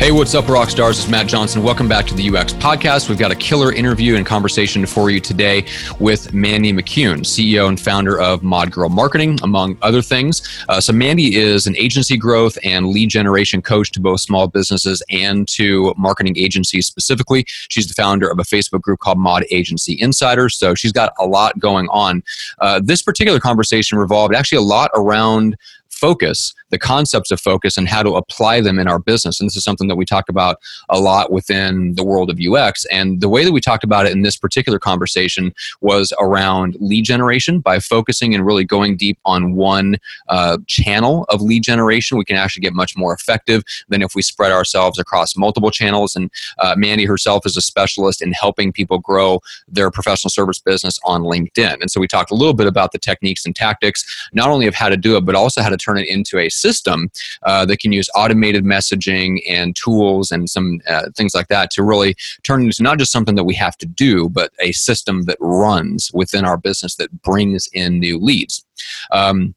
Hey, what's up, rock stars? It's Matt Johnson. Welcome back to the UX podcast. We've got a killer interview and conversation for you today with Mandy McEwen, CEO and founder of Mod Girl Marketing, among other things. Uh, so, Mandy is an agency growth and lead generation coach to both small businesses and to marketing agencies specifically. She's the founder of a Facebook group called Mod Agency Insiders. So, she's got a lot going on. Uh, this particular conversation revolved actually a lot around focus the concepts of focus and how to apply them in our business. And this is something that we talk about a lot within the world of UX. And the way that we talked about it in this particular conversation was around lead generation by focusing and really going deep on one uh, channel of lead generation. We can actually get much more effective than if we spread ourselves across multiple channels. And uh, Mandy herself is a specialist in helping people grow their professional service business on LinkedIn. And so we talked a little bit about the techniques and tactics, not only of how to do it, but also how to turn it into a system uh, that can use automated messaging and tools and some uh, things like that to really turn into not just something that we have to do, but a system that runs within our business that brings in new leads. Um,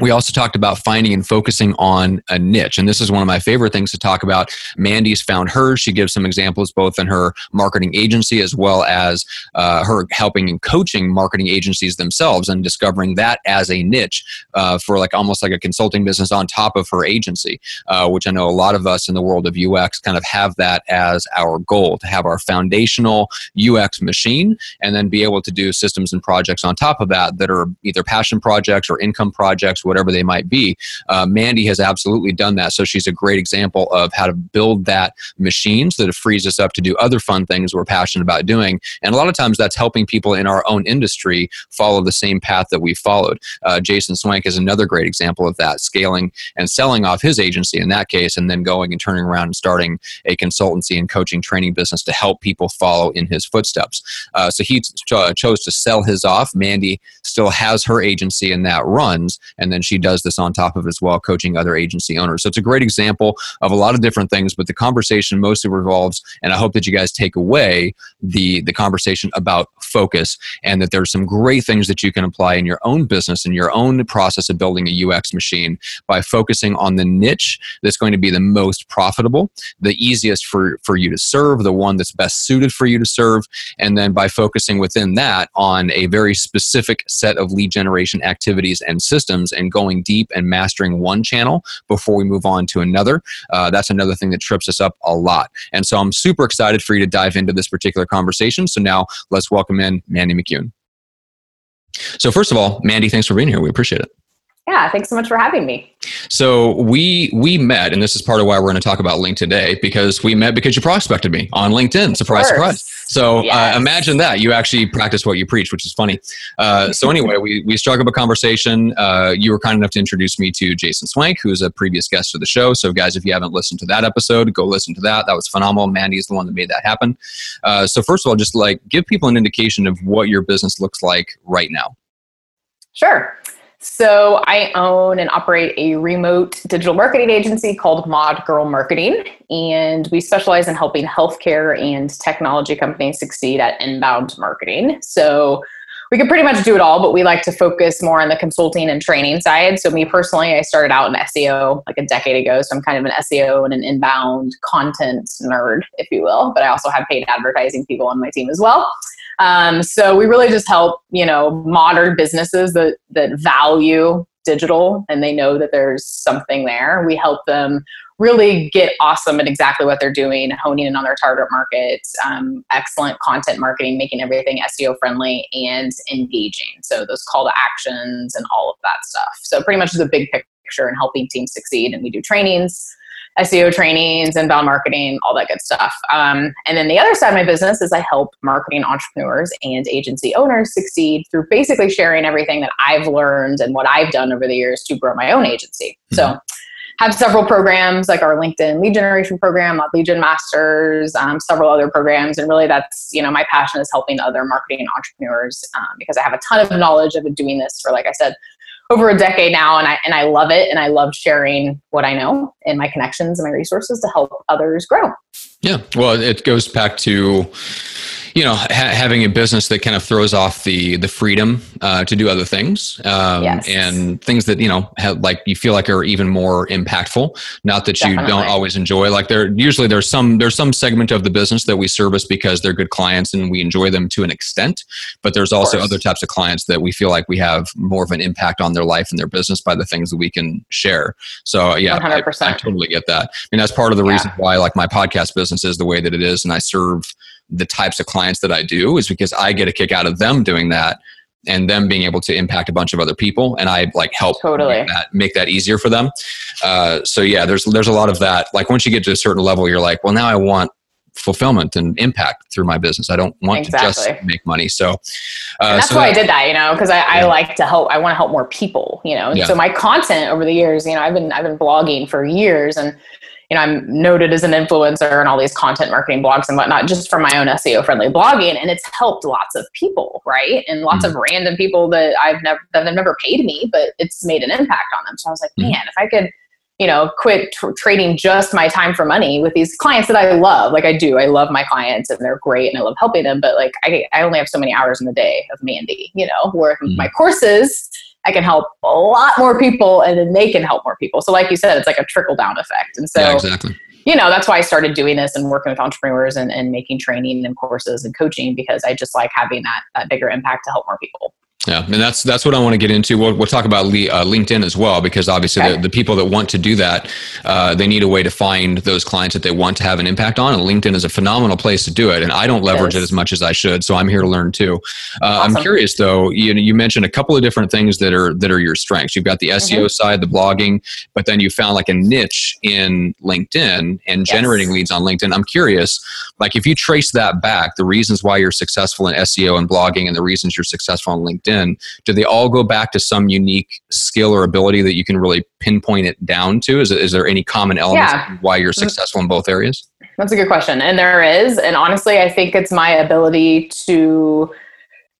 we also talked about finding and focusing on a niche. And this is one of my favorite things to talk about. Mandy's found hers. She gives some examples both in her marketing agency as well as uh, her helping and coaching marketing agencies themselves and discovering that as a niche uh, for like almost like a consulting business on top of her agency, uh, which I know a lot of us in the world of UX kind of have that as our goal to have our foundational UX machine and then be able to do systems and projects on top of that that are either passion projects or income projects whatever they might be. Uh, Mandy has absolutely done that. So she's a great example of how to build that machine so that it frees us up to do other fun things we're passionate about doing. And a lot of times that's helping people in our own industry follow the same path that we followed. Uh, Jason Swenk is another great example of that, scaling and selling off his agency in that case, and then going and turning around and starting a consultancy and coaching training business to help people follow in his footsteps. Uh, so he ch- chose to sell his off. Mandy still has her agency and that runs, and then she does this on top of it as well, coaching other agency owners. So it's a great example of a lot of different things, but the conversation mostly revolves, and I hope that you guys take away the the conversation about focus and that there's some great things that you can apply in your own business and your own process of building a UX machine by focusing on the niche that's going to be the most profitable, the easiest for, for you to serve, the one that's best suited for you to serve, and then by focusing within that on a very specific set of lead generation activities and systems and and going deep and mastering one channel before we move on to another. Uh, that's another thing that trips us up a lot. And so I'm super excited for you to dive into this particular conversation. So now let's welcome in Mandy McEwen. So, first of all, Mandy, thanks for being here. We appreciate it. Yeah, thanks so much for having me. So we we met, and this is part of why we're going to talk about LinkedIn today because we met because you prospected me on LinkedIn. Surprise, surprise. So uh, yes. uh, imagine that you actually practice what you preach, which is funny. Uh, so anyway, we we struck up a conversation. Uh, you were kind enough to introduce me to Jason Swenk, who is a previous guest of the show. So guys, if you haven't listened to that episode, go listen to that. That was phenomenal. Mandy is the one that made that happen. Uh, so first of all, just like give people an indication of what your business looks like right now. Sure. So I own and operate a remote digital marketing agency called Mod Girl Marketing, and we specialize in helping healthcare and technology companies succeed at inbound marketing. So we could pretty much do it all, but we like to focus more on the consulting and training side. So me personally, I started out in SEO like a decade ago, so I'm kind of an SEO and an inbound content nerd, if you will. But I also have paid advertising people on my team as well. Um, so we really just help, you know, modern businesses that that value digital and they know that there's something there. We help them really get awesome at exactly what they're doing, honing in on their target markets, um, excellent content marketing, making everything SEO friendly and engaging. So those call to actions and all of that stuff. So pretty much the big picture in helping teams succeed. And we do trainings SEO trainings, inbound marketing, all that good stuff. Um, and then the other side of my business is I help marketing entrepreneurs and agency owners succeed through basically sharing everything that I've learned and what I've done over the years to grow my own agency. Mm-hmm. So have several programs like our LinkedIn lead generation program, Legion Masters, um, several other programs. And really, that's you know my passion is helping other marketing entrepreneurs um, because I have a ton of knowledge. I've been doing this for, like I said, over a decade now, and I and I love it, and I love sharing what I know and my connections and my resources to help others grow. Yeah, well, it goes back to you know ha- having a business that kind of throws off the the freedom uh, to do other things um, yes. and things that you know have, like you feel like are even more impactful not that Definitely. you don't always enjoy like there usually there's some there's some segment of the business that we service because they're good clients and we enjoy them to an extent but there's also other types of clients that we feel like we have more of an impact on their life and their business by the things that we can share so yeah I, I, totally get that i mean that's part of the yeah. reason why like my podcast business is the way that it is and i serve the types of clients that I do is because I get a kick out of them doing that and them being able to impact a bunch of other people and i like help totally make that, make that easier for them uh, so yeah there's there's a lot of that like once you get to a certain level you're like well now i want fulfillment and impact through my business i don't want exactly. to just make money so uh, that's so why that, i did that you know because I, yeah. I, like to help i want to help more people you know yeah. so my content over the years you know i've been i've been blogging for years and you know, I'm noted as an influencer and all these content marketing blogs and whatnot, just for my own SEO friendly blogging. And it's helped lots of people, right? And lots mm-hmm. of random people that I've never, that have never paid me, but it's made an impact on them. So I was like, mm-hmm. man, if I could, you know, quit tr- trading just my time for money with these clients that I love, like I do, I love my clients and they're great and I love helping them, but like I, I only have so many hours in the day of Mandy, you know, where mm-hmm. my courses, I can help a lot more people and then they can help more people. So like you said, it's like a trickle down effect. And so yeah, exactly. You know, that's why I started doing this and working with entrepreneurs and, and making training and courses and coaching because I just like having that that bigger impact to help more people. Yeah, and that's that's what I want to get into. We'll, we'll talk about uh, LinkedIn as well because obviously okay. the, the people that want to do that, uh, they need a way to find those clients that they want to have an impact on. And LinkedIn is a phenomenal place to do it. And I don't leverage it, it as much as I should, so I'm here to learn too. Uh, awesome. I'm curious though. You you mentioned a couple of different things that are that are your strengths. You've got the SEO mm-hmm. side, the blogging, but then you found like a niche in LinkedIn and generating yes. leads on LinkedIn. I'm curious, like if you trace that back, the reasons why you're successful in SEO and blogging, and the reasons you're successful on LinkedIn in, do they all go back to some unique skill or ability that you can really pinpoint it down to? Is, is there any common elements yeah. why you're mm-hmm. successful in both areas? That's a good question. And there is. And honestly, I think it's my ability to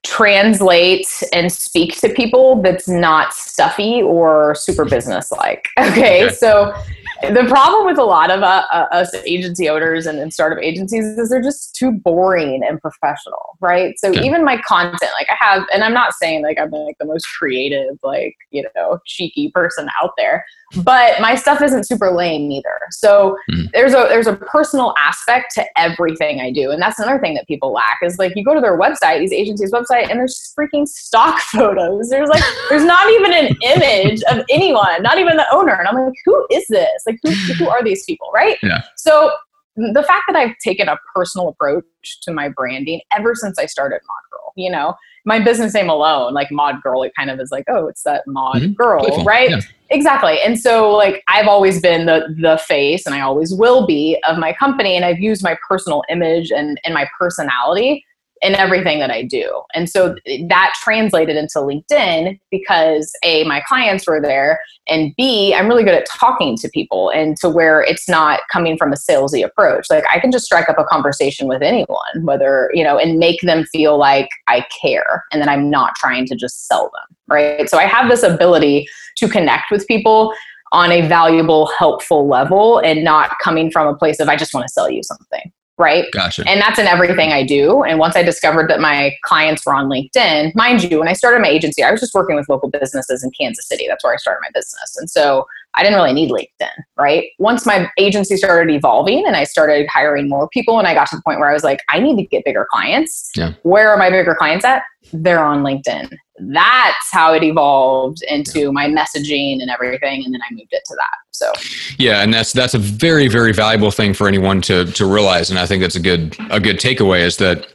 translate and speak to people that's not stuffy or super mm-hmm. business like. Okay? okay. So the problem with a lot of uh, uh, us agency owners and, and, startup agencies is they're just too boring and professional, right? So okay. even my content, like I have, and I'm not saying like I'm like the most creative, like you know, cheeky person out there, but my stuff isn't super lame either. So mm-hmm. there's a there's a personal aspect to everything I do, and that's another thing that people lack is like you go to their website, these agencies' website, and there's freaking stock photos. There's like there's not even an image of anyone, not even the owner, and I'm like, who is this? Like who who are these people, right? Yeah. So the fact that I've taken a personal approach to my branding ever since I started Mod Girl, you know, my business name alone, like Mod Girl, it kind of is like, oh, it's that Mod mm-hmm. Girl, Playful. right? Yeah. Exactly. And so like I've always been the the face and I always will be of my company and I've used my personal image and and my personality in everything that I do. And so that translated into LinkedIn because A, my clients were there, and B, I'm really good at talking to people and to where it's not coming from a salesy approach. Like I can just strike up a conversation with anyone, whether, you know, and make them feel like I care and that I'm not trying to just sell them. Right. So I have this ability to connect with people on a valuable, helpful level and not coming from a place of I just want to sell you something right? Gotcha. And that's in everything I do. And once I discovered that my clients were on LinkedIn, mind you, when I started my agency, I was just working with local businesses in Kansas City. That's where I started my business. And so I didn't really need LinkedIn, right? Once my agency started evolving and I started hiring more people, and I got to the point where I was like, I need to get bigger clients. Yeah. Where are my bigger clients at? They're on LinkedIn. That's how it evolved into my messaging and everything, and then I moved it to that. So yeah, and that's that's a very very valuable thing for anyone to to realize, and I think that's a good a good takeaway is that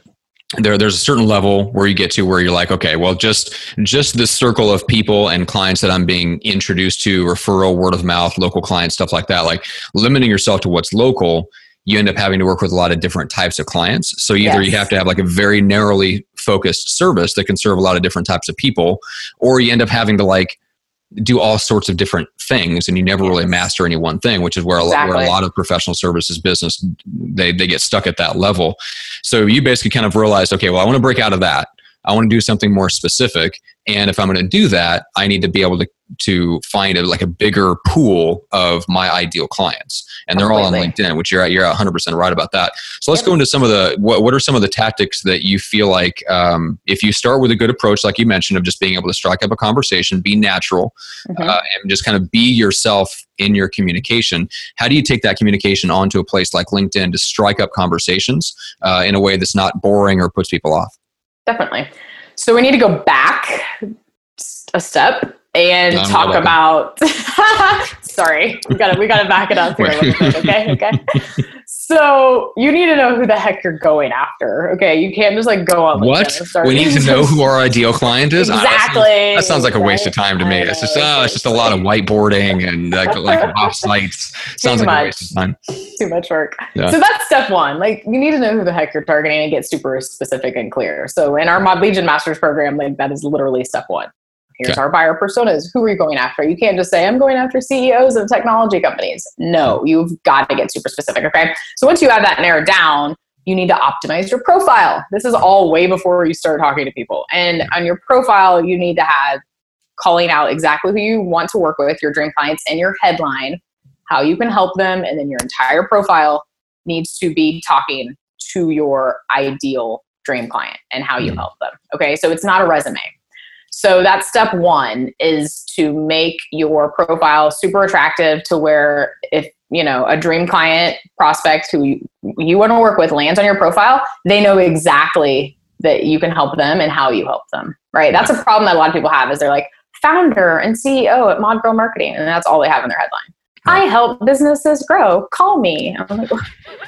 there there's a certain level where you get to where you're like okay well just just this circle of people and clients that i'm being introduced to referral word of mouth local clients stuff like that like limiting yourself to what's local you end up having to work with a lot of different types of clients so either yes. you have to have like a very narrowly focused service that can serve a lot of different types of people or you end up having to like do all sorts of different things and you never really master any one thing which is where a, lot, where a lot of professional services business they, they get stuck at that level. So you basically kind of realized okay well i want to break out of that i want to do something more specific and if i'm going to do that i need to be able to to find a, like a bigger pool of my ideal clients and they're all on linkedin which you're you're 100% right about that so let's yep. go into some of the what, what are some of the tactics that you feel like um, if you start with a good approach like you mentioned of just being able to strike up a conversation be natural mm-hmm. uh, and just kind of be yourself in your communication how do you take that communication onto a place like linkedin to strike up conversations uh, in a way that's not boring or puts people off definitely. So we need to go back a step and no, talk about sorry we gotta we gotta back it up here a little bit okay okay. So you need to know who the heck you're going after okay? You can't just like go on what? We need to know who our ideal client is? Exactly that, sounds, that sounds like a waste of time to me. It's just oh it's just a lot of whiteboarding and like, like off sites sounds like a waste of time. Too much work. Yeah. so that's step one like you need to know who the heck you're targeting and get super specific and clear. So in our mod legion masters program like that is literally step one Here's okay. our buyer personas. Who are you going after? You can't just say, I'm going after CEOs of technology companies. No, you've got to get super specific. Okay. So once you have that narrowed down, you need to optimize your profile. This is all way before you start talking to people. And on your profile, you need to have calling out exactly who you want to work with, your dream clients, and your headline, how you can help them. And then your entire profile needs to be talking to your ideal dream client and how you mm. help them. Okay. So it's not a resume. So that's step one is to make your profile super attractive to where if you know a dream client prospect who you, you want to work with lands on your profile, they know exactly that you can help them and how you help them. Right? That's a problem that a lot of people have is they're like founder and CEO at Mod Girl Marketing, and that's all they have in their headline. I help businesses grow. Call me. I'm like,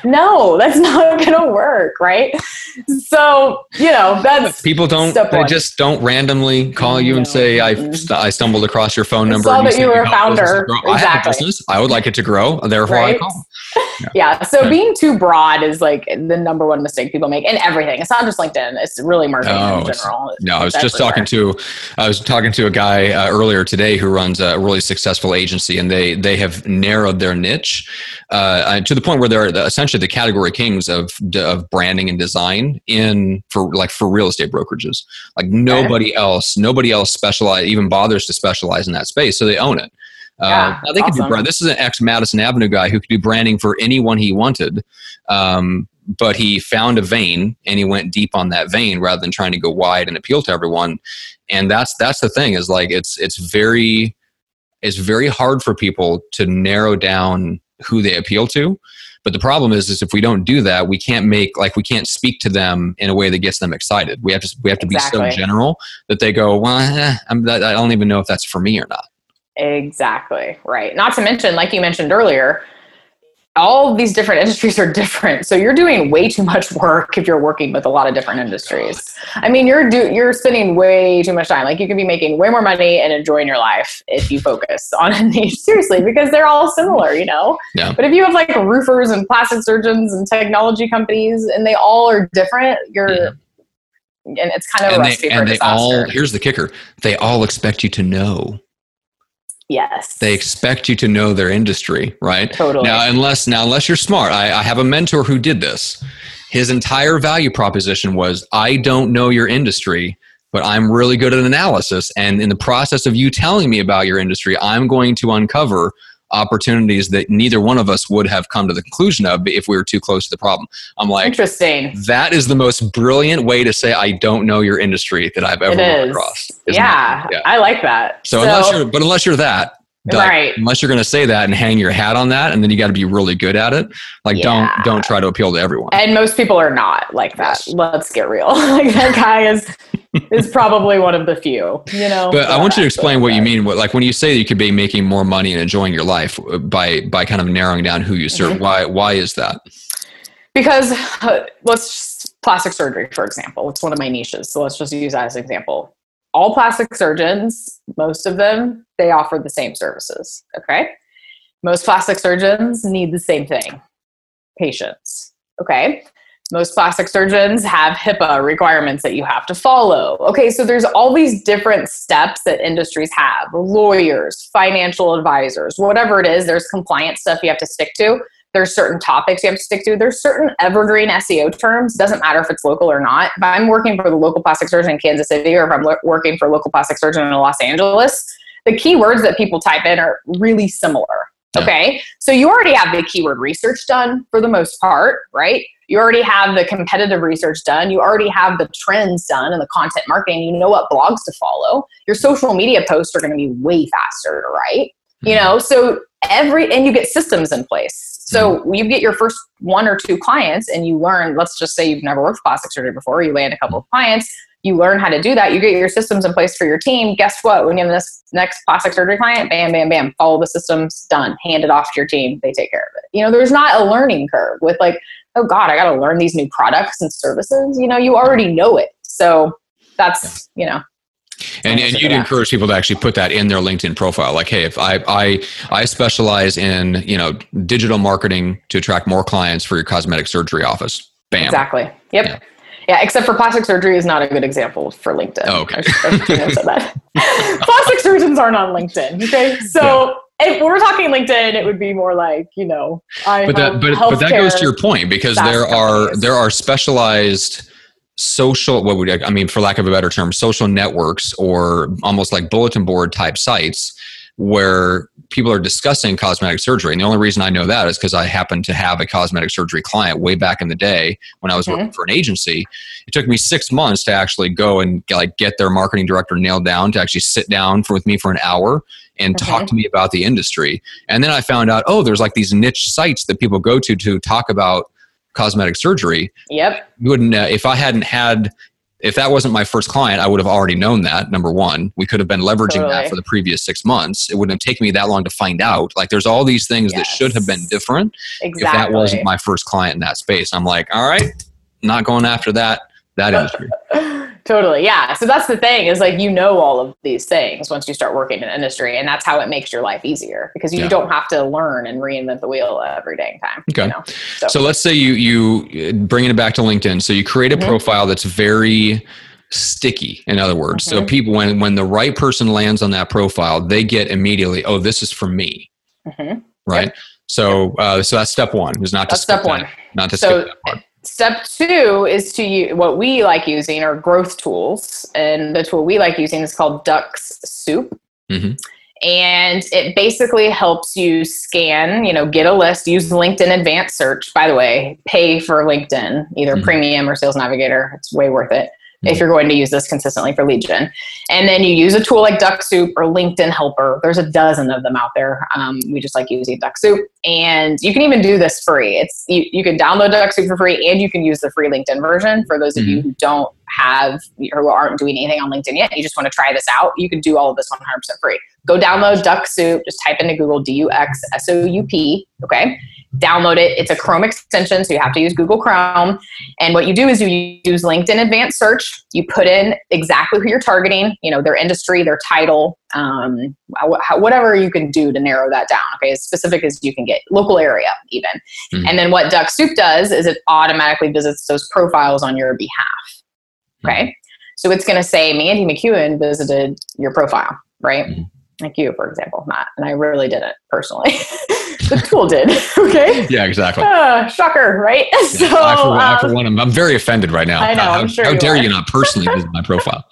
no, that's not going to work, right? So, you know, that's people don't, they one. just don't randomly call you and say, I, st- I stumbled across your phone number. I saw that you, you were a founder. Exactly. I have a business. I would like it to grow. Therefore, right? I call. Yeah. yeah. So being too broad is like the number one mistake people make in everything. It's not just LinkedIn. It's really marketing oh, in general. No, I was just talking to, I was talking to a guy uh, earlier today who runs a really successful agency and they, they have narrowed their niche uh, to the point where they're essentially the category kings of, of branding and design in for like for real estate brokerages. Like nobody else, nobody else specialize even bothers to specialize in that space. So they own it. Uh, yeah, they could awesome. do This is an ex Madison Avenue guy who could do branding for anyone he wanted, um, but he found a vein and he went deep on that vein rather than trying to go wide and appeal to everyone. And that's that's the thing is like it's it's very it's very hard for people to narrow down who they appeal to. But the problem is, is if we don't do that, we can't make like we can't speak to them in a way that gets them excited. We have to we have to exactly. be so general that they go, well, eh, i don't even know if that's for me or not. Exactly right. Not to mention, like you mentioned earlier, all these different industries are different. So you're doing way too much work if you're working with a lot of different industries. I mean, you're do you're spending way too much time. Like you could be making way more money and enjoying your life if you focus on a niche seriously because they're all similar, you know. Yeah. But if you have like roofers and plastic surgeons and technology companies and they all are different, you're yeah. and it's kind of and a recipe they, for and disaster. they all here's the kicker: they all expect you to know. Yes. They expect you to know their industry, right? Totally. Now, unless now unless you're smart, I, I have a mentor who did this. His entire value proposition was, I don't know your industry, but I'm really good at analysis. And in the process of you telling me about your industry, I'm going to uncover opportunities that neither one of us would have come to the conclusion of if we were too close to the problem. I'm like, interesting. That is the most brilliant way to say I don't know your industry that I've ever come across. Yeah, yeah, I like that. So, so, unless you're, but unless you're that, right. unless you're going to say that and hang your hat on that, and then you got to be really good at it. Like, yeah. don't don't try to appeal to everyone. And most people are not like that. Let's get real. like that guy is is probably one of the few, you know. But I want you to explain what you mean. What like when you say you could be making more money and enjoying your life uh, by by kind of narrowing down who you serve. Mm-hmm. Why why is that? Because uh, let's plastic surgery, for example. It's one of my niches, so let's just use that as an example. All plastic surgeons, most of them, they offer the same services. Okay, most plastic surgeons need the same thing: patients. Okay, most plastic surgeons have HIPAA requirements that you have to follow. Okay, so there's all these different steps that industries have lawyers, financial advisors, whatever it is, there's compliance stuff you have to stick to. There's certain topics you have to stick to. There's certain evergreen SEO terms. Doesn't matter if it's local or not. If I'm working for the local plastic surgeon in Kansas City or if I'm working for a local plastic surgeon in Los Angeles, the keywords that people type in are really similar. Okay. So you already have the keyword research done for the most part, right? You already have the competitive research done. You already have the trends done and the content marketing. You know what blogs to follow. Your social media posts are going to be way faster to write. You know, so every, and you get systems in place. So you get your first one or two clients and you learn, let's just say you've never worked plastic surgery before, you land a couple of clients you learn how to do that. You get your systems in place for your team. Guess what? When you have this next plastic surgery client, bam, bam, bam, follow the systems, done. Hand it off to your team. They take care of it. You know, there's not a learning curve with like, oh God, I got to learn these new products and services. You know, you already know it. So that's, you know, and, and you'd encourage people to actually put that in their LinkedIn profile. Like, hey, if I, I I specialize in you know digital marketing to attract more clients for your cosmetic surgery office. Bam. Exactly. Yep. Yeah. Yeah, except for plastic surgery is not a good example for LinkedIn. Oh, okay. plastic surgeons aren't on LinkedIn. Okay, so yeah. if we're talking LinkedIn, it would be more like you know, I but that but, but that goes to your point because there are companies. there are specialized social what would I, mean for lack of a better term social networks or almost like bulletin board type sites where people are discussing cosmetic surgery. And the only reason I know that is because I happened to have a cosmetic surgery client way back in the day when I was mm-hmm. working for an agency. It took me six months to actually go and like get their marketing director nailed down to actually sit down for, with me for an hour and mm-hmm. talk to me about the industry. And then I found out, oh, there's like these niche sites that people go to to talk about cosmetic surgery. Yep. You wouldn't uh, if I hadn't had if that wasn't my first client, I would have already known that. Number one, we could have been leveraging totally. that for the previous six months. It wouldn't have taken me that long to find out. Like, there's all these things yes. that should have been different exactly. if that wasn't my first client in that space. I'm like, all right, not going after that that industry. Totally yeah so that's the thing is like you know all of these things once you start working in industry and that's how it makes your life easier because you yeah. don't have to learn and reinvent the wheel every day and time okay you know? so. so. let's say you you bringing it back to linkedin so you create a mm-hmm. profile that's very sticky in other words mm-hmm. so people when when the right person lands on that profile they get immediately oh this is for me mm-hmm. right yep. so uh, so that's step one is not that's to step one that, not to so, skip that part Step two is to use what we like using are growth tools. And the tool we like using is called Dux-Soup. Mm-hmm. And it basically helps you scan, you know, get a list, use LinkedIn advanced search. By the way, pay for LinkedIn, either mm-hmm. premium or sales navigator. It's way worth it if you're going to use this consistently for lead gen. And then you use a tool like Dux-Soup or LinkedIn Helper. There's a dozen of them out there. Um, we just like using Dux-Soup. And you can even do this free. It's you, you can download Dux-Soup for free and you can use the free LinkedIn version for those of mm-hmm. you who don't have or who aren't doing anything on LinkedIn yet. You just want to try this out. You can do all of this 100% free. Go download Dux-Soup. Just type into Google D U X S O U P. Okay download it. It's a Chrome extension, so you have to use Google Chrome. And what you do is you use LinkedIn Advanced Search. You put in exactly who you're targeting, you know, their industry, their title, um, whatever you can do to narrow that down. Okay, as specific as you can get, local area even. Mm-hmm. And then what Dux-Soup does is it automatically visits those profiles on your behalf. Okay, mm-hmm. so it's going to say Mandy McEwen visited your profile, right? Mm-hmm like you, for example, not, and I really didn't personally. the tool did. Okay. Yeah, exactly. Uh, shocker, right? Yeah, so I, for, um, I, for one, I'm, I'm, very offended right now. I know. How, sure how you dare are. you not personally visit my profile?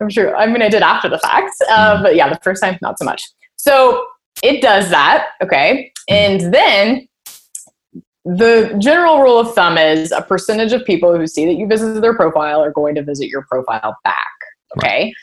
I'm sure. I mean, I did after the fact, uh, mm. but yeah, the first time, not so much. So it does that. Okay. And then the general rule of thumb is a percentage of people who see that you visited their profile are going to visit your profile back. Okay. Right.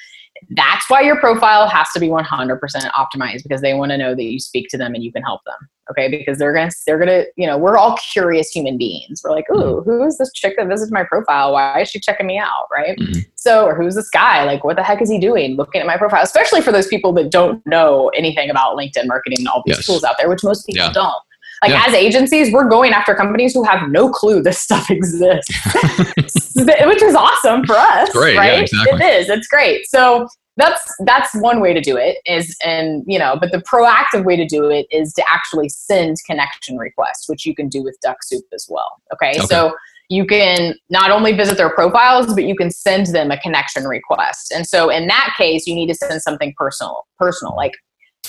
That's why your profile has to be 100% optimized because they want to know that you speak to them and you can help them. Okay, because they're gonna they're gonna you know we're all curious human beings. We're like, ooh, mm-hmm. who is this chick that visits my profile? Why is she checking me out? Right? Mm-hmm. So, or who's this guy? Like, what the heck is he doing? Looking at my profile, especially for those people that don't know anything about LinkedIn marketing and all these yes. tools out there, which most people yeah. don't. Like yeah. as agencies, we're going after companies who have no clue this stuff exists, which is awesome for us. It's great, right? Yeah, exactly. It is. It's great. So that's that's one way to do it is and you know but the proactive way to do it is to actually send connection requests which you can do with Dux-Soup as well okay, okay. so you can not only visit their profiles, but you can send them a connection request. And so in that case, you need to send something personal, personal, like,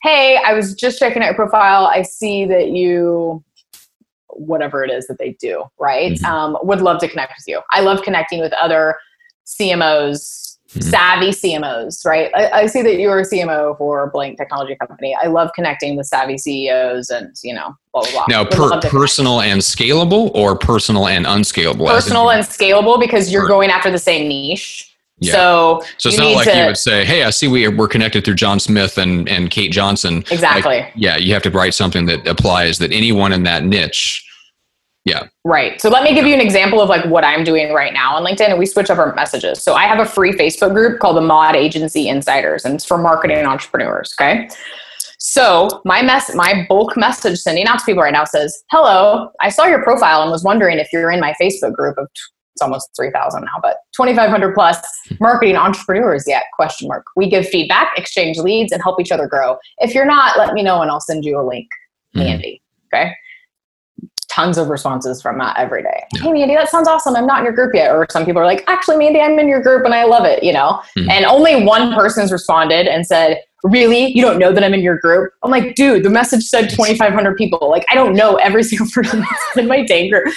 hey, I was just checking out your profile. I see that you whatever it is that they do, right? Mm-hmm. Um, would love to connect with you. I love connecting with other CMOs, mm-hmm. savvy CMOs, right? I, I, see that you're a CMO for a blank technology company. I love connecting with savvy CEOs and, you know, blah, blah, blah. Now, per, personal and scalable or personal and unscalable? Personal and scalable because you're going after the same niche. Yeah. So, so it's not like to, you would say, "Hey, I see we we're connected through John Smith and and Kate Johnson." Exactly. Like, yeah, you have to write something that applies that anyone in that niche. Yeah. Right. So let me give you an example of like what I'm doing right now on LinkedIn, and we switch up our messages. So I have a free Facebook group called the Mod Agency Insiders, and it's for marketing entrepreneurs. Okay. So my mess, my bulk message sending out to people right now says, "Hello, I saw your profile and was wondering if you're in my Facebook group of it's almost 3000 now but 2500 plus marketing entrepreneurs yet question mark we give feedback exchange leads and help each other grow if you're not let me know and i'll send you a link mm-hmm. okay tons of responses from that every day yeah. hey mandy that sounds awesome i'm not in your group yet or some people are like actually mandy i'm in your group and i love it you know mm-hmm. and only one person's responded and said really you don't know that i'm in your group i'm like dude the message said 2500 people like i don't know every single person that's in my dang group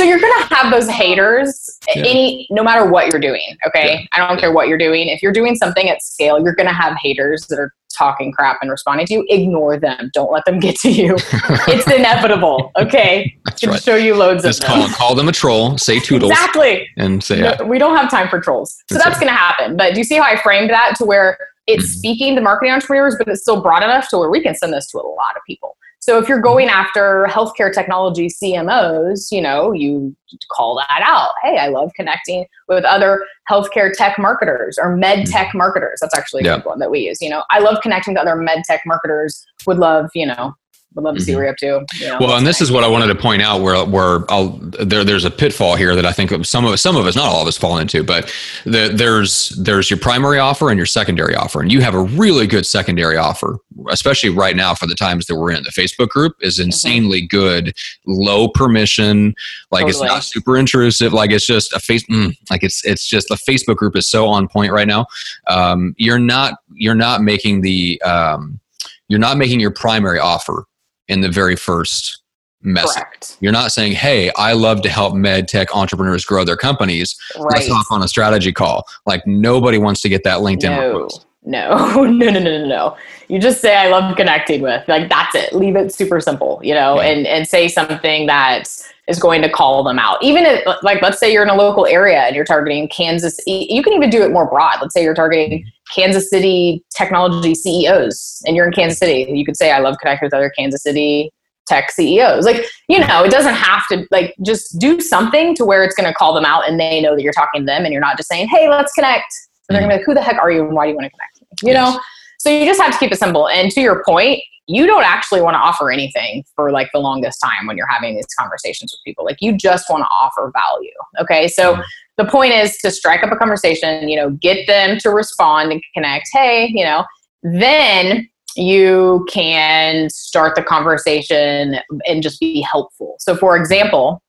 so you're going to have those haters yeah. any no matter what you're doing, okay? Yeah. I don't care what you're doing. If you're doing something at scale, you're going to have haters that are talking crap and responding to you. Ignore them. Don't let them get to you. it's inevitable, okay? That's right. show you loads Just of call, them. call them a troll, say toodles. Exactly. And say no, We don't have time for trolls. So that's, that's going to happen. But do you see how I framed that to where it's mm-hmm. speaking to marketing entrepreneurs, but it's still broad enough to where we can send this to a lot of people. So if you're going after healthcare technology CMOs, you know, you call that out. Hey, I love connecting with other healthcare tech marketers or med mm-hmm. tech marketers. That's actually a yeah. good one that we use. You know, I love connecting with other med tech marketers. Would love, you know, would love to see mm-hmm. what you're up to. You know, well, and this is what I wanted to point out where where I'll there there's a pitfall here that I think some of some of us, not all of us, fall into. But the, there's there's your primary offer and your secondary offer, and you have a really good secondary offer, especially right now for the times that we're in. The Facebook group is mm-hmm. insanely mm-hmm. good, low permission, like totally. it's not super intrusive, like it's just a face, mm, like it's it's just the Facebook group is so on point right now. Um, you're not you're not making the um, you're not making your primary offer in the very first message. Correct. You're not saying, "Hey, I love to help med tech entrepreneurs grow their companies. Right. Let's hop on a strategy call." Like nobody wants to get that LinkedIn no. No, no, no, no, no, no. You just say I love connecting with. Like that's it. Leave it super simple, you know, yeah. and and say something that is going to call them out. Even if like let's say you're in a local area and you're targeting Kansas, you can even do it more broad. Let's say you're targeting Kansas City technology CEOs and you're in Kansas City. You could say I love connecting with other Kansas City tech CEOs. Like, you know, it doesn't have to like just do something to where it's going to call them out and they know that you're talking to them and you're not just saying, "Hey, let's connect." And they're going to be like, "Who the heck are you and why do you want to connect?" You yes. know? So you just have to keep it simple. And to your point, you don't actually want to offer anything for like the longest time when you're having these conversations with people. Like you just want to offer value. Okay. So mm-hmm. the point is to strike up a conversation, you know, get them to respond and connect. Hey, you know, then you can start the conversation and just be helpful. So for example,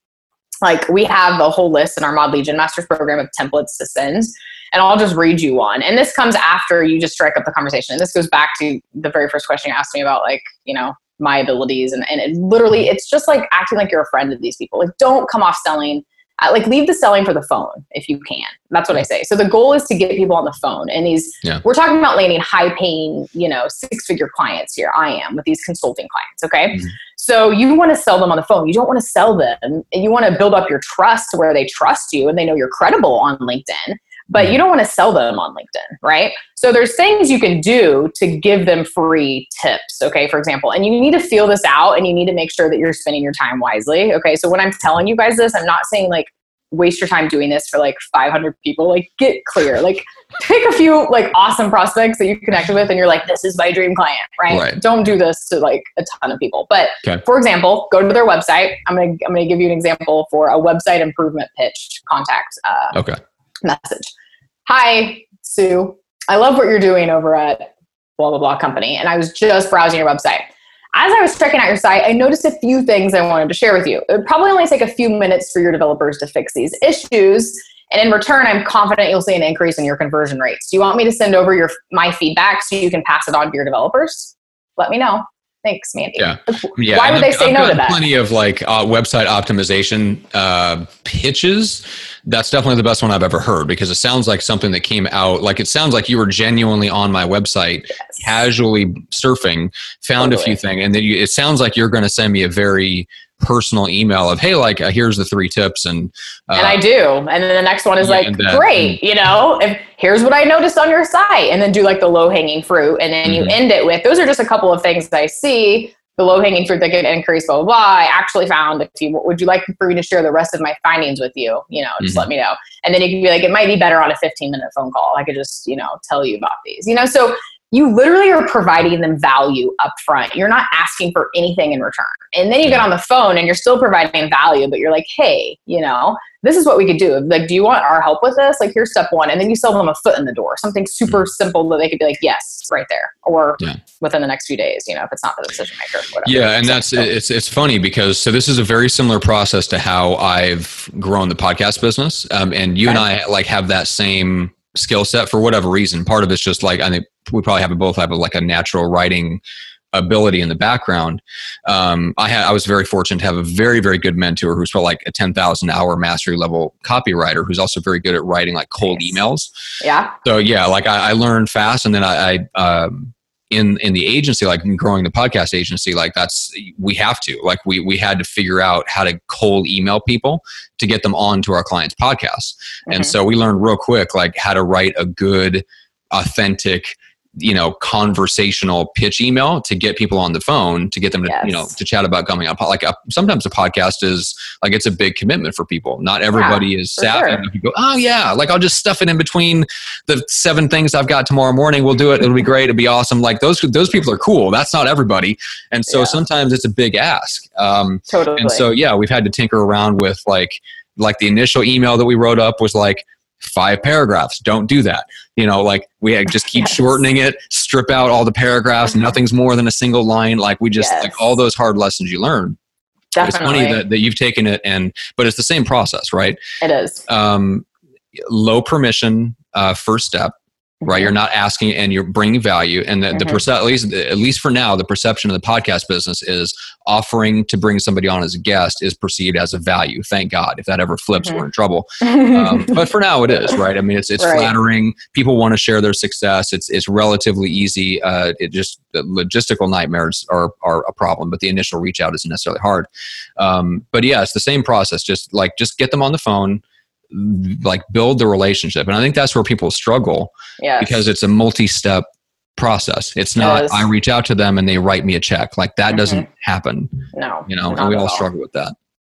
like we have a whole list in our mod legion masters program of templates to send and I'll just read you one. And this comes after you just strike up the conversation. And this goes back to the very first question you asked me about, like, you know, my abilities. And, and it literally, it's just like acting like you're a friend of these people. Like, don't come off selling. Uh, like, leave the selling for the phone if you can. That's what I say. So the goal is to get people on the phone. And these, yeah. we're talking about landing high paying, you know, six figure clients here. I am with these consulting clients. Okay. Mm-hmm. So you want to sell them on the phone. You don't want to sell them. You want to build up your trust where they trust you and they know you're credible on LinkedIn but you mm-hmm. don't want to sell them on LinkedIn, right? So there's things you can do to give them free tips, okay, for example. And you need to feel this out and you need to make sure that you're spending your time wisely, okay? So when I'm telling you guys this, I'm not saying like waste your time doing this for like 500 people. Like get clear. Like pick a few like awesome prospects that you connected with and you're like this is my dream client, right? right. Don't do this to like a ton of people. But okay. for example, go to their website. I'm going to I'm to give you an example for a website improvement pitch contact uh, okay. message. Hi, Sue. I love what you're doing over at blah, blah, blah company. And I was just browsing your website. As I was checking out your site, I noticed a few things I wanted to share with you. It would probably only take a few minutes for your developers to fix these issues. And in return, I'm confident you'll see an increase in your conversion rates. Do you want me to send over your my feedback so you can pass it on to your developers? Let me know. Thanks, Mandy. Yeah. yeah. Why would they say I've no to that? Plenty of like uh, website optimization uh, pitches. That's definitely the best one I've ever heard because it sounds like something that came out. Like it sounds like you were genuinely on my website, yes. casually surfing, found totally. a few things, and then you, it sounds like you're going to send me a very personal email of hey like uh, here's the three tips and uh, and i do and then the next one is like that, great you know if here's what i noticed on your site and then do like the low hanging fruit and then mm-hmm. you end it with those are just a couple of things i see the low hanging fruit that can increase blah, blah blah i actually found if you would you like for me to share the rest of my findings with you you know just mm-hmm. let me know and then you can be like it might be better on a 15 minute phone call i could just you know tell you about these you know so you literally are providing them value up front. You're not asking for anything in return. And then you get on the phone and you're still providing value, but you're like, hey, you know, this is what we could do. Like, do you want our help with this? Like, here's step one. And then you sell them a foot in the door, something super simple that they could be like, yes, right there. Or yeah. within the next few days, you know, if it's not the decision maker. Whatever. Yeah. And that's, so, it's, it's funny because, so this is a very similar process to how I've grown the podcast business. Um, and you okay. and I like have that same skill set for whatever reason. Part of it's just like I think we probably have both have a, like a natural writing ability in the background. Um, I had I was very fortunate to have a very very good mentor who's probably like a ten thousand hour mastery level copywriter who's also very good at writing like cold nice. emails. Yeah. So yeah, like I, I learned fast, and then I, I um, in in the agency like growing the podcast agency like that's we have to like we we had to figure out how to cold email people to get them onto our clients podcasts mm-hmm. and so we learned real quick like how to write a good authentic you know conversational pitch email to get people on the phone to get them to yes. you know to chat about coming up like a, sometimes a podcast is like it's a big commitment for people not everybody yeah, is savvy sure. you go oh yeah like i'll just stuff it in between the seven things i've got tomorrow morning we'll do it it'll be great it'll be awesome like those those people are cool that's not everybody and so yeah. sometimes it's a big ask um totally. and so yeah we've had to tinker around with like like the initial email that we wrote up was like five paragraphs. Don't do that. You know, like we just keep yes. shortening it, strip out all the paragraphs, mm-hmm. nothing's more than a single line. Like we just yes. like all those hard lessons you learn. Definitely. It's funny that, that you've taken it and but it's the same process, right? It is. Um, low permission uh, first step right? You're not asking and you're bringing value. And the, mm-hmm. the perce- at least at least for now the perception of the podcast business is offering to bring somebody on as a guest is perceived as a value. Thank god if that ever flips mm-hmm. we're in trouble. Um, but for now it is right? I mean it's it's right. flattering. People want to share their success. It's it's relatively easy. Uh, it just logistical nightmares are are a problem but the initial reach out isn't necessarily hard. Um, but yeah it's the same process. Just like just get them on the phone like build the relationship. And i think that's where people struggle yes. because it's a multi-step process. It's not i reach out to them and they write me a check. Like that mm-hmm. doesn't happen no you know and we all, all. struggle with that.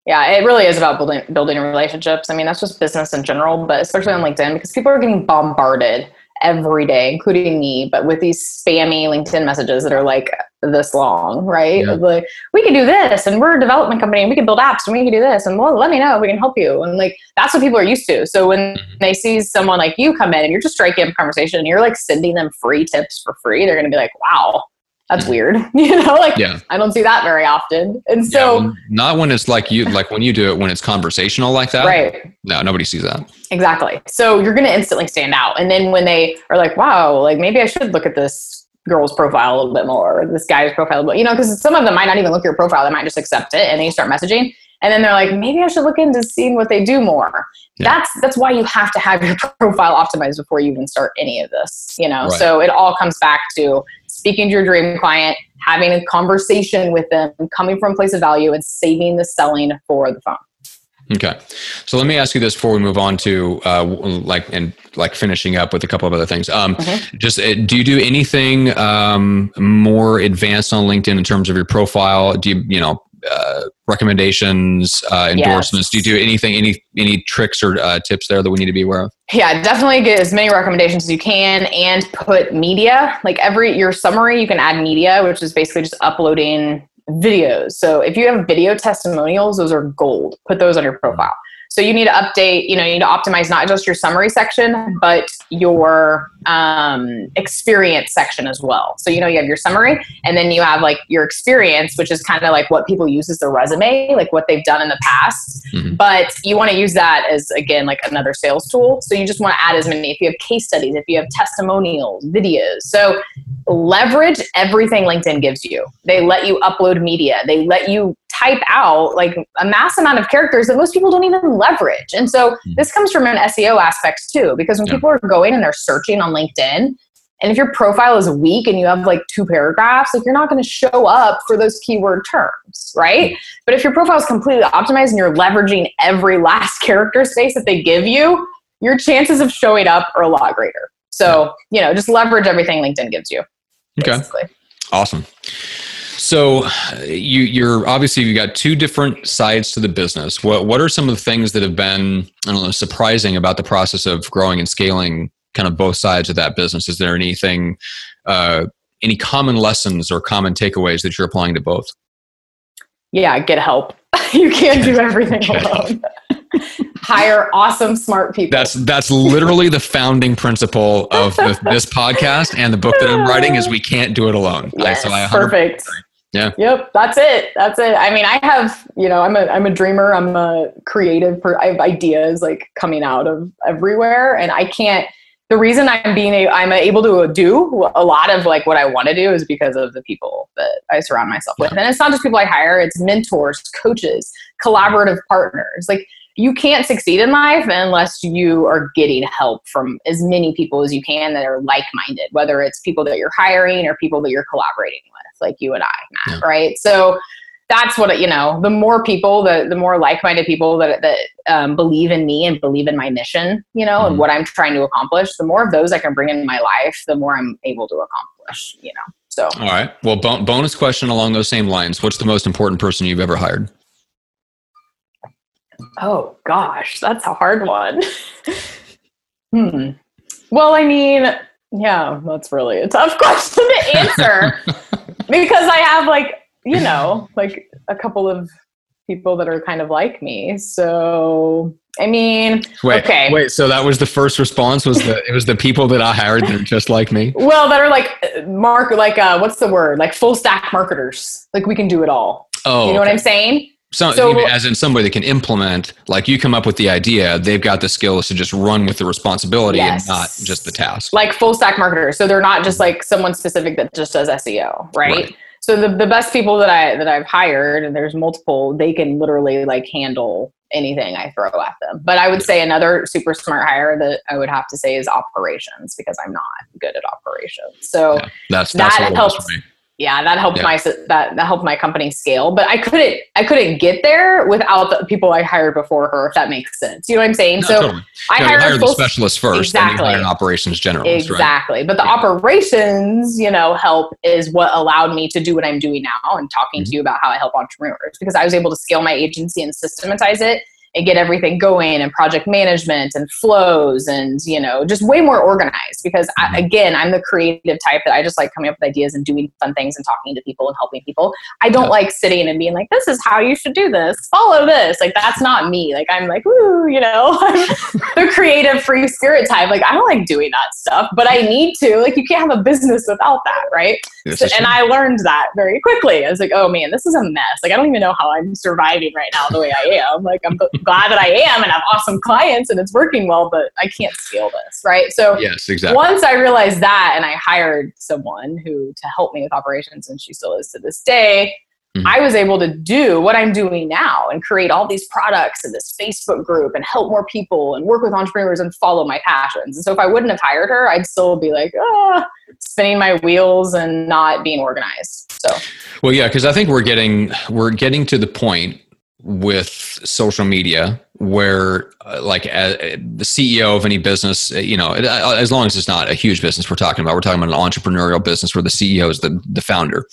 Yeah it really is about building building relationships. I mean that's just business in general but especially on linkedin because people are getting bombarded every day, including me, but with these spammy LinkedIn messages that are like this long, right? Yeah. Like, we can do this and we're a development company and we can build apps and we can do this and well, let me know if we can help you. And like, that's what people are used to. So when mm-hmm. they see someone like you come in and you're just striking up conversation and you're like sending them free tips for free, they're going to be like, wow, that's mm. weird. You know like yeah. i don't see that very often. And so yeah, not when it's like you like when you do it when it's conversational like that. Right. No nobody sees that. Exactly. So you're going to instantly stand out. And then when they are like wow like maybe i should look at this girl's profile a little bit more or this guy's profile but you know because some of them might not even look at your profile. They might just accept it and then you start messaging. And then they're like maybe i should look into seeing what they do more. Yeah. that's that's why you have to have your profile optimized before you even start any of this you know? Right. so it all comes back to speaking to your dream client having a conversation with them coming from a place of value and saving the selling for the phone Okay, so let me ask you this before we move on to uh, like and like finishing up with a couple of other things. Um, mm-hmm. Just uh, do you do anything um, more advanced on LinkedIn in terms of your profile? Do you you know uh, recommendations, uh, endorsements? Yes. Do you do anything, any any tricks or uh, tips there that we need to be aware of? Yeah, definitely get as many recommendations as you can, and put media. Like every your summary, you can add media, which is basically just uploading videos. So if you have video testimonials, those are gold. Put those on your profile. So you need to update, you know, you need to optimize not just your summary section, but your um, experience section as well. So, you know, you have your summary and then you have like your experience, which is kind of like what people use as their resume, like what they've done in the past. Mm-hmm. But you want to use that as, again, like another sales tool. So you just want to add as many, if you have case studies, if you have testimonials, videos. So leverage everything LinkedIn gives you. They let you upload media, they let you type out like a mass amount of characters that most people don't even leverage. And so hmm. this comes from an SEO aspect too, because when yeah. people are going and they're searching on LinkedIn, and if your profile is weak and you have like two paragraphs, like you're not going to show up for those keyword terms, right? But if your profile is completely optimized and you're leveraging every last character space that they give you, your chances of showing up are a lot greater. So, you know, just leverage everything LinkedIn gives you. Basically. Okay. Awesome. So you you're obviously you've got two different sides to the business. What what are some of the things that have been I don't know surprising about the process of growing and scaling kind of both sides of that business? Is there anything uh, any common lessons or common takeaways that you're applying to both? Yeah, get help. you can't do everything alone. hire awesome smart people. That's that's literally the founding principle of the, this podcast and the book that i'm writing is we can't do it alone. Yes, I, so perfect. yeah. Yep that's it that's it. I mean i have you know i'm a i'm a dreamer. I'm a creative per, i have ideas like coming out of everywhere and i can't the reason i'm being a, i'm able to do a lot of like what i want to do is because of the people that i surround myself with. And it's not just people i hire it's mentors coaches collaborative partners. Like you can't succeed in life unless you are getting help from as many people as you can that are like-minded whether it's people that you're hiring or people that you're collaborating with like you and i matt yeah. right? So that's what you know the more people the, the more like-minded people that, that um, believe in me and believe in my mission you know mm-hmm. and what i'm trying to accomplish the more of those i can bring in my life the more i'm able to accomplish you know so all right well bonus question along those same lines what's the most important person you've ever hired Oh gosh, that's a hard one. hmm. Well, I mean, yeah, that's really a tough question to answer because I have like, you know, like a couple of people that are kind of like me. So, I mean, wait, okay. Wait, so that was the first response was the it was the people that I hired that are just like me? Well, that are like mark like uh what's the word? Like full stack marketers. Like we can do it all. Oh. You know okay. what I'm saying? So, so, as in somebody that can implement, like you come up with the idea, they've got the skills to just run with the responsibility yes. and not just the task. Like full stack marketers. So they're not just like someone specific that just does SEO, right? right. So the, the best people that I that I've hired, and there's multiple, they can literally like handle anything I throw at them. But I would say another super smart hire that I would have to say is operations because I'm not good at operations. So yeah, that's, that's that helps yeah that helped yeah. my that, that helped my company scale but i couldn't i couldn't get there without the people i hired before her if that makes sense you know what i'm saying no, so totally. i no, hired, hired the specialist first exactly. then you operations generalist exactly right? but the yeah. operations you know help is what allowed me to do what i'm doing now and talking mm-hmm. to you about how i help entrepreneurs because i was able to scale my agency and systematize it and get everything going and project management and flows and you know just way more organized because I, mm-hmm. again i'm the creative type that i just like coming up with ideas and doing fun things and talking to people and helping people. I don't like sitting and being like this is how you should do this. Follow this. Like that's not me. Like i'm like woo you know? The creative free spirit type. Like i don't like doing that stuff but i need to. Like you can't have a business without that right? So, and i learned that very quickly. I was like oh man this is a mess. Like i don't even know how i'm surviving right now the way i am. Like i'm glad that I am and have awesome clients and it's working well, but I can't scale this, right? So yes, exactly. Once I realized that and I hired someone who to help me with operations and she still is to this day, mm-hmm. I was able to do what I'm doing now and create all these products and this Facebook group and help more people and work with entrepreneurs and follow my passions. And so if I wouldn't have hired her, I'd still be like, ah, spinning my wheels and not being organized. So well, yeah, because I think we're getting we're getting to the point with social media where uh, like uh, the ceo of any business uh, you know uh, as long as it's not a huge business we're talking about we're talking about an entrepreneurial business where the ceo is the, the founder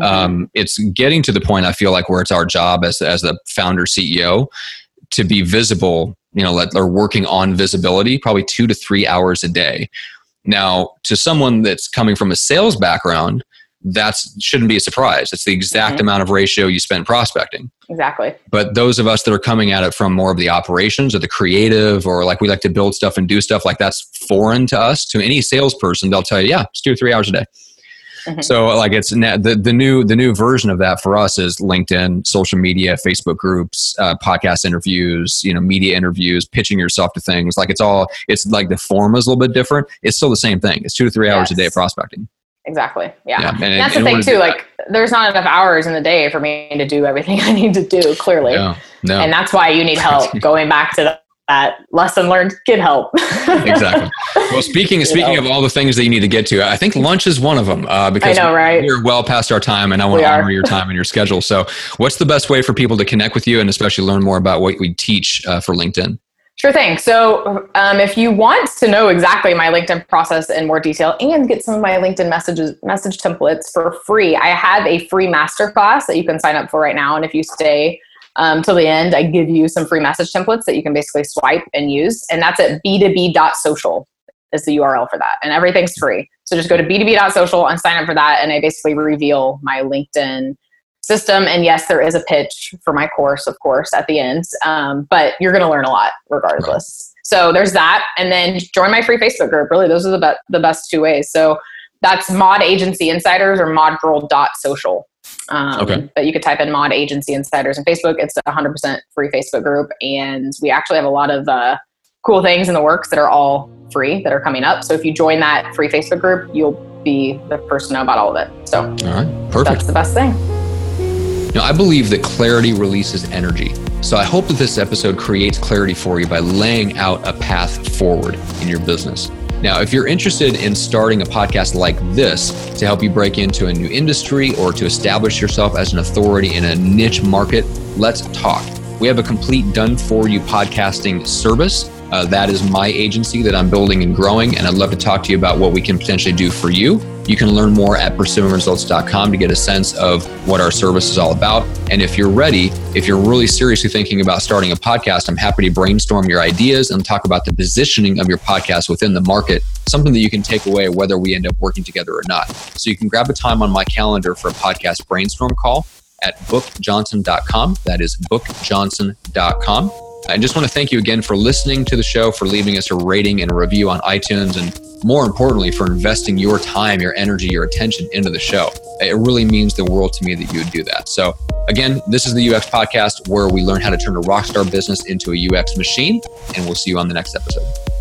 mm-hmm. um, it's getting to the point i feel like where it's our job as, as the founder ceo to be visible you know let, or working on visibility probably two to three hours a day now to someone that's coming from a sales background that shouldn't be a surprise. It's the exact mm-hmm. amount of ratio you spend prospecting. Exactly. But those of us that are coming at it from more of the operations or the creative, or like we like to build stuff and do stuff like that's foreign to us. To any salesperson, they'll tell you, yeah, it's two or three hours a day. Mm-hmm. So like it's the the new the new version of that for us is LinkedIn, social media, Facebook groups, uh, podcast interviews, you know, media interviews, pitching yourself to things. Like it's all it's like the form is a little bit different. It's still the same thing. It's two to three hours yes. a day of prospecting. Exactly. Yeah. yeah. And, and that's the thing too. Like there's not enough hours in the day for me to do everything I need to do clearly. Yeah. No. And that's why you need help going back to that lesson learned get help exactly well speaking speaking of all the things that you need to get to i think lunch is one of them uh, because know, right? we're well past our time and i want to honor your time and your schedule so what's the best way for people to connect with you and especially learn more about what we teach uh, for linkedin Sure thing. So, um, if you want to know exactly my LinkedIn process in more detail and get some of my LinkedIn messages message templates for free, I have a free masterclass that you can sign up for right now. And if you stay um, till the end, I give you some free message templates that you can basically swipe and use. And that's at b2b.social is the URL for that. And everything's free. So just go to b2b.social and sign up for that. And I basically reveal my LinkedIn system. And yes, there is a pitch for my course, of course, at the end. Um, but you're going to learn a lot regardless. Right. So there's that. And then join my free Facebook group. Really, those are the, be- the best two ways. So that's Mod Agency Insiders or modgirl.social. Um, okay. But you could type in Mod Agency Insiders on Facebook. It's a 100% free Facebook group. And we actually have a lot of uh, cool things in the works that are all free that are coming up. So if you join that free Facebook group, you'll be the first to know about all of it. So all right, perfect. That's the best thing. Now, I believe that clarity releases energy. So I hope that this episode creates clarity for you by laying out a path forward in your business. Now, if you're interested in starting a podcast like this to help you break into a new industry or to establish yourself as an authority in a niche market, let's talk. We have a complete done for you podcasting service uh, that is my agency that I'm building and growing, and I'd love to talk to you about what we can potentially do for you. You can learn more at pursuingresults.com to get a sense of what our service is all about. And if you're ready, if you're really seriously thinking about starting a podcast, I'm happy to brainstorm your ideas and talk about the positioning of your podcast within the market, something that you can take away whether we end up working together or not. So you can grab a time on my calendar for a podcast brainstorm call at bookjohnson.com. That is bookjohnson.com. I just want to thank you again for listening to the show, for leaving us a rating and a review on iTunes, and more importantly, for investing your time, your energy, your attention into the show. It really means the world to me that you would do that. So, again, this is the UX podcast where we learn how to turn a rockstar business into a UX machine, and we'll see you on the next episode.